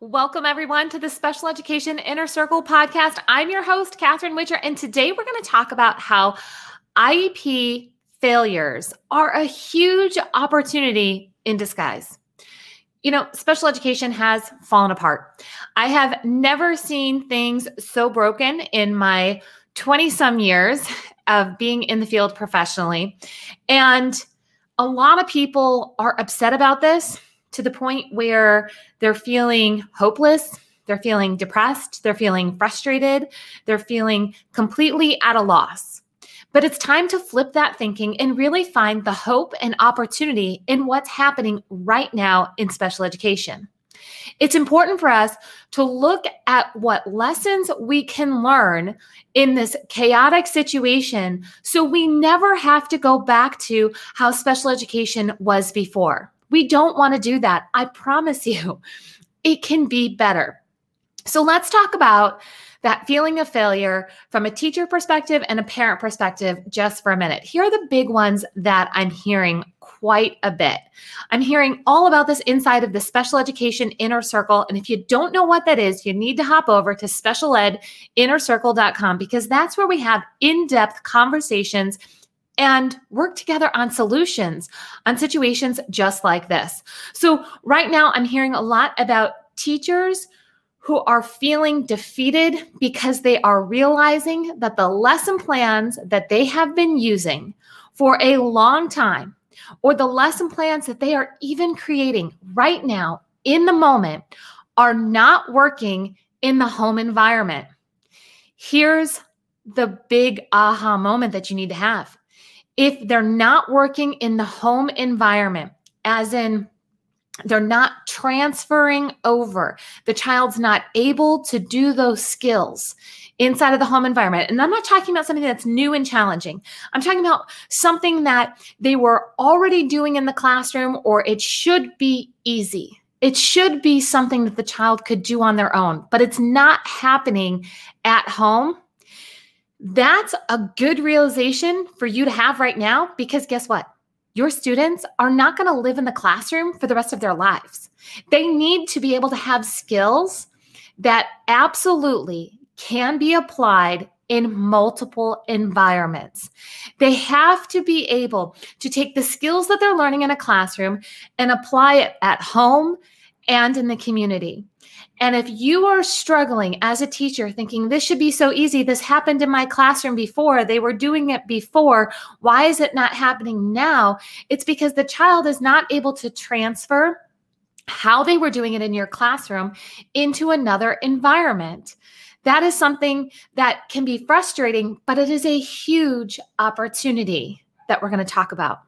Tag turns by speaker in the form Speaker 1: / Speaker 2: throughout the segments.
Speaker 1: Welcome, everyone, to the Special Education Inner Circle podcast. I'm your host, Catherine Witcher, and today we're going to talk about how IEP failures are a huge opportunity in disguise. You know, special education has fallen apart. I have never seen things so broken in my 20 some years of being in the field professionally. And a lot of people are upset about this to the point where they're feeling hopeless, they're feeling depressed, they're feeling frustrated, they're feeling completely at a loss. But it's time to flip that thinking and really find the hope and opportunity in what's happening right now in special education. It's important for us to look at what lessons we can learn in this chaotic situation so we never have to go back to how special education was before. We don't want to do that. I promise you, it can be better. So let's talk about that feeling of failure from a teacher perspective and a parent perspective just for a minute. Here are the big ones that I'm hearing quite a bit. I'm hearing all about this inside of the special education inner circle. And if you don't know what that is, you need to hop over to specialedinnercircle.com because that's where we have in depth conversations and work together on solutions on situations just like this. So, right now, I'm hearing a lot about teachers who are feeling defeated because they are realizing that the lesson plans that they have been using for a long time, or the lesson plans that they are even creating right now in the moment, are not working in the home environment. Here's the big aha moment that you need to have if they're not working in the home environment, as in they're not transferring over, the child's not able to do those skills inside of the home environment. And I'm not talking about something that's new and challenging. I'm talking about something that they were already doing in the classroom or it should be easy. It should be something that the child could do on their own, but it's not happening at home that's a good realization for you to have right now because guess what? Your students are not going to live in the classroom for the rest of their lives. They need to be able to have skills that absolutely can be applied in multiple environments. They have to be able to take the skills that they're learning in a classroom and apply it at home and in the community. And if you are struggling as a teacher, thinking this should be so easy, this happened in my classroom before, they were doing it before, why is it not happening now? It's because the child is not able to transfer how they were doing it in your classroom into another environment. That is something that can be frustrating, but it is a huge opportunity that we're going to talk about.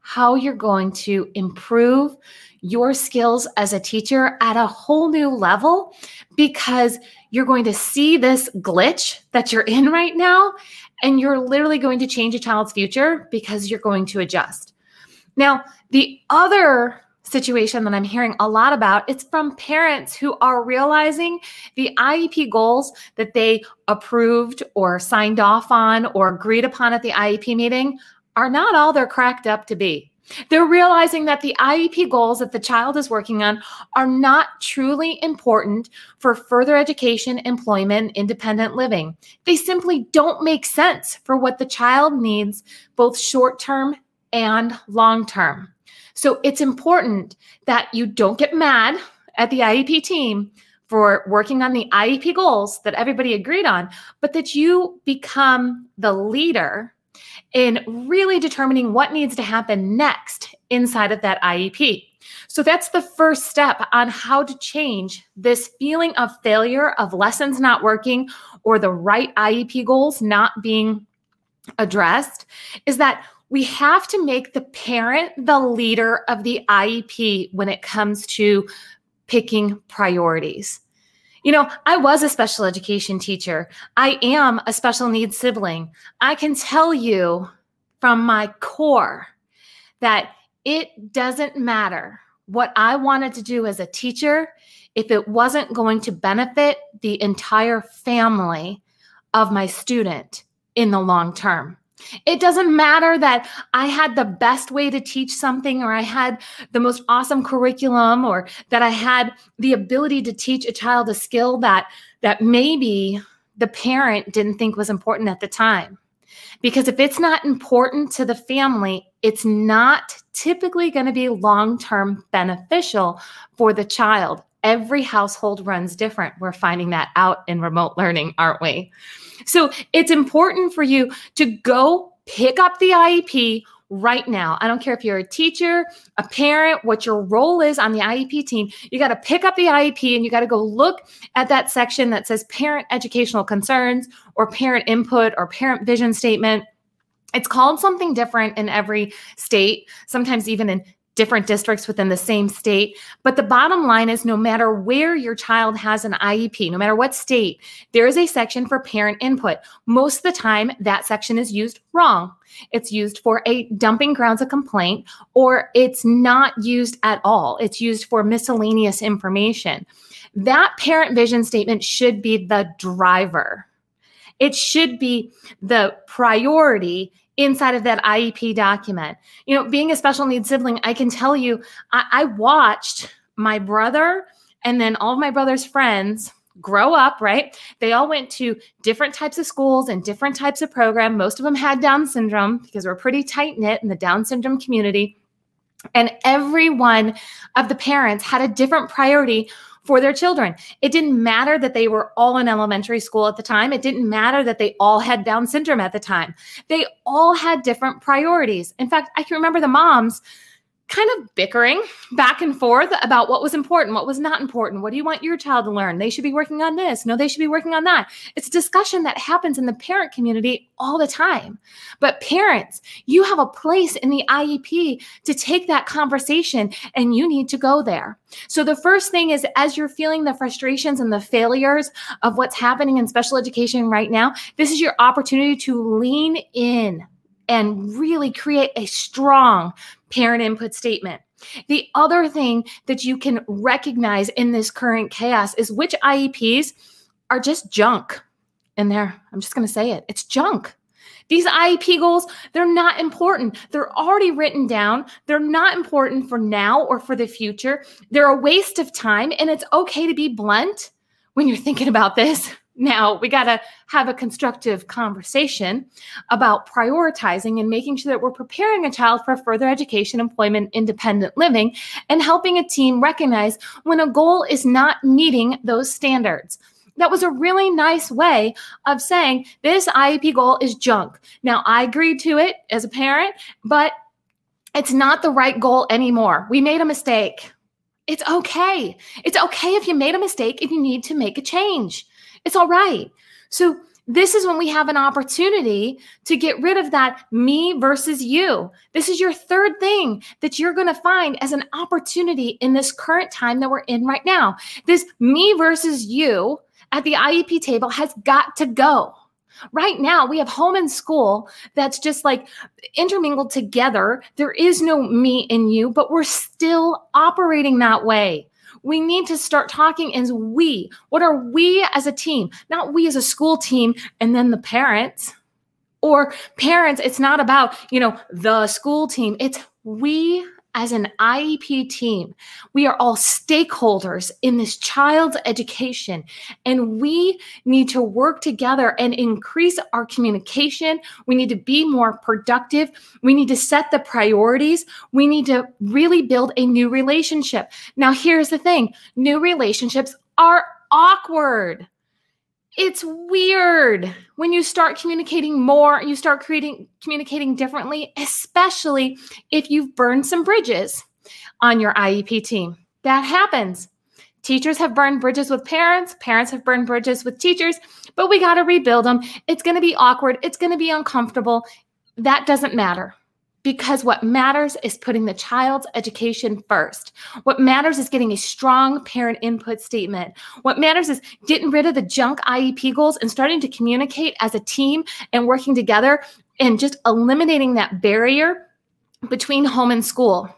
Speaker 1: How you're going to improve your skills as a teacher at a whole new level because you're going to see this glitch that you're in right now and you're literally going to change a child's future because you're going to adjust. Now, the other situation that I'm hearing a lot about it's from parents who are realizing the IEP goals that they approved or signed off on or agreed upon at the IEP meeting are not all they're cracked up to be. They're realizing that the IEP goals that the child is working on are not truly important for further education, employment, independent living. They simply don't make sense for what the child needs, both short term and long term. So it's important that you don't get mad at the IEP team for working on the IEP goals that everybody agreed on, but that you become the leader in really determining what needs to happen next inside of that IEP. So that's the first step on how to change this feeling of failure, of lessons not working, or the right IEP goals not being addressed, is that we have to make the parent the leader of the IEP when it comes to picking priorities. You know, I was a special education teacher. I am a special needs sibling. I can tell you from my core that it doesn't matter what I wanted to do as a teacher if it wasn't going to benefit the entire family of my student in the long term. It doesn't matter that I had the best way to teach something or I had the most awesome curriculum or that I had the ability to teach a child a skill that that maybe the parent didn't think was important at the time. Because if it's not important to the family, it's not typically going to be long term beneficial for the child. Every household runs different. We're finding that out in remote learning, aren't we? So it's important for you to go pick up the IEP right now. I don't care if you're a teacher, a parent, what your role is on the IEP team. You got to pick up the IEP and you got to go look at that section that says parent educational concerns or parent input or parent vision statement. It's called something different in every state, sometimes even in different districts within the same state. But the bottom line is no matter where your child has an IEP, no matter what state, there is a section for parent input. Most of the time, that section is used wrong. It's used for a dumping grounds of complaint, or it's not used at all. It's used for miscellaneous information. That parent vision statement should be the driver. It should be the priority inside of that IEP document. You know, being a special needs sibling, I can tell you, I, I watched my brother and then all of my brother's friends grow up, right? They all went to different types of schools and different types of program. Most of them had Down syndrome because we're pretty tight knit in the Down syndrome community. And every one of the parents had a different priority for their children. It didn't matter that they were all in elementary school at the time. It didn't matter that they all had Down syndrome at the time. They all had different priorities. In fact, I can remember the moms kind of bickering back and forth about what was important, what was not important. What do you want your child to learn? They should be working on this. No, they should be working on that. It's a discussion that happens in the parent community all the time. But parents, you have a place in the IEP to take that conversation and you need to go there. So the first thing is as you're feeling the frustrations and the failures of what's happening in special education right now, this is your opportunity to lean in and really create a strong parent input statement. The other thing that you can recognize in this current chaos is which IEPs are just junk. in there, I'm just going to say it, it's junk. These IEP goals, they're not important. They're already written down. They're not important for now or for the future. They're a waste of time. And it's okay to be blunt when you're thinking about this. Now, we got to have a constructive conversation about prioritizing and making sure that we're preparing a child for further education, employment, independent living, and helping a team recognize when a goal is not meeting those standards. That was a really nice way of saying this IEP goal is junk. Now, I agreed to it as a parent, but it's not the right goal anymore. We made a mistake. It's okay. It's okay if you made a mistake if you need to make a change. It's all right. So, this is when we have an opportunity to get rid of that me versus you. This is your third thing that you're going to find as an opportunity in this current time that we're in right now. This me versus you at the IEP table has got to go. Right now, we have home and school that's just like intermingled together. There is no me and you, but we're still operating that way. We need to start talking as we. What are we as a team? Not we as a school team and then the parents. Or parents, it's not about, you know, the school team. It's we as an IEP team, we are all stakeholders in this child's education, and we need to work together and increase our communication. We need to be more productive. We need to set the priorities. We need to really build a new relationship. Now, here's the thing new relationships are awkward it's weird when you start communicating more you start creating communicating differently especially if you've burned some bridges on your iep team. That happens. Teachers have burned bridges with parents parents have burned bridges with teachers but we got to rebuild them it's going to be awkward it's going to be uncomfortable. That doesn't matter because what matters is putting the child's education first. What matters is getting a strong parent input statement. What matters is getting rid of the junk IEP goals and starting to communicate as a team and working together and just eliminating that barrier between home and school.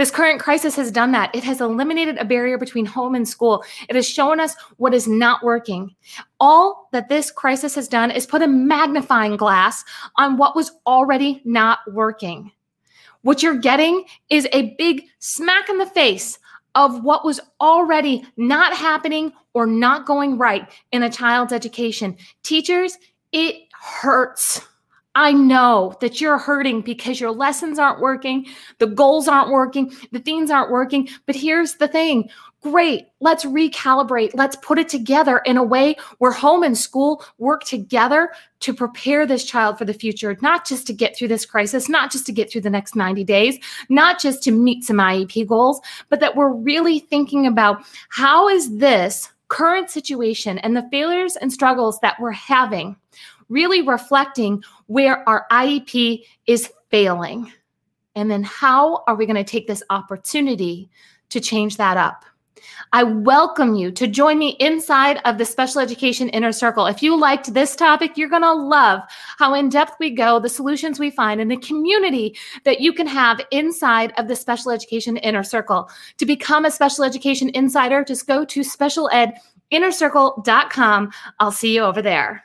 Speaker 1: This current crisis has done that. It has eliminated a barrier between home and school. It has shown us what is not working. All that this crisis has done is put a magnifying glass on what was already not working. What you're getting is a big smack in the face of what was already not happening or not going right in a child's education. Teachers, it hurts. I know that you're hurting because your lessons aren't working, the goals aren't working, the things aren't working. But here's the thing great, let's recalibrate. Let's put it together in a way where home and school work together to prepare this child for the future, not just to get through this crisis, not just to get through the next 90 days, not just to meet some IEP goals, but that we're really thinking about how is this current situation and the failures and struggles that we're having really reflecting where our IEP is failing. And then how are we going to take this opportunity to change that up? I welcome you to join me inside of the Special Education Inner Circle. If you liked this topic, you're going to love how in depth we go, the solutions we find, and the community that you can have inside of the Special Education Inner Circle. To become a Special Education Insider, just go to specialedinnercircle.com. I'll see you over there.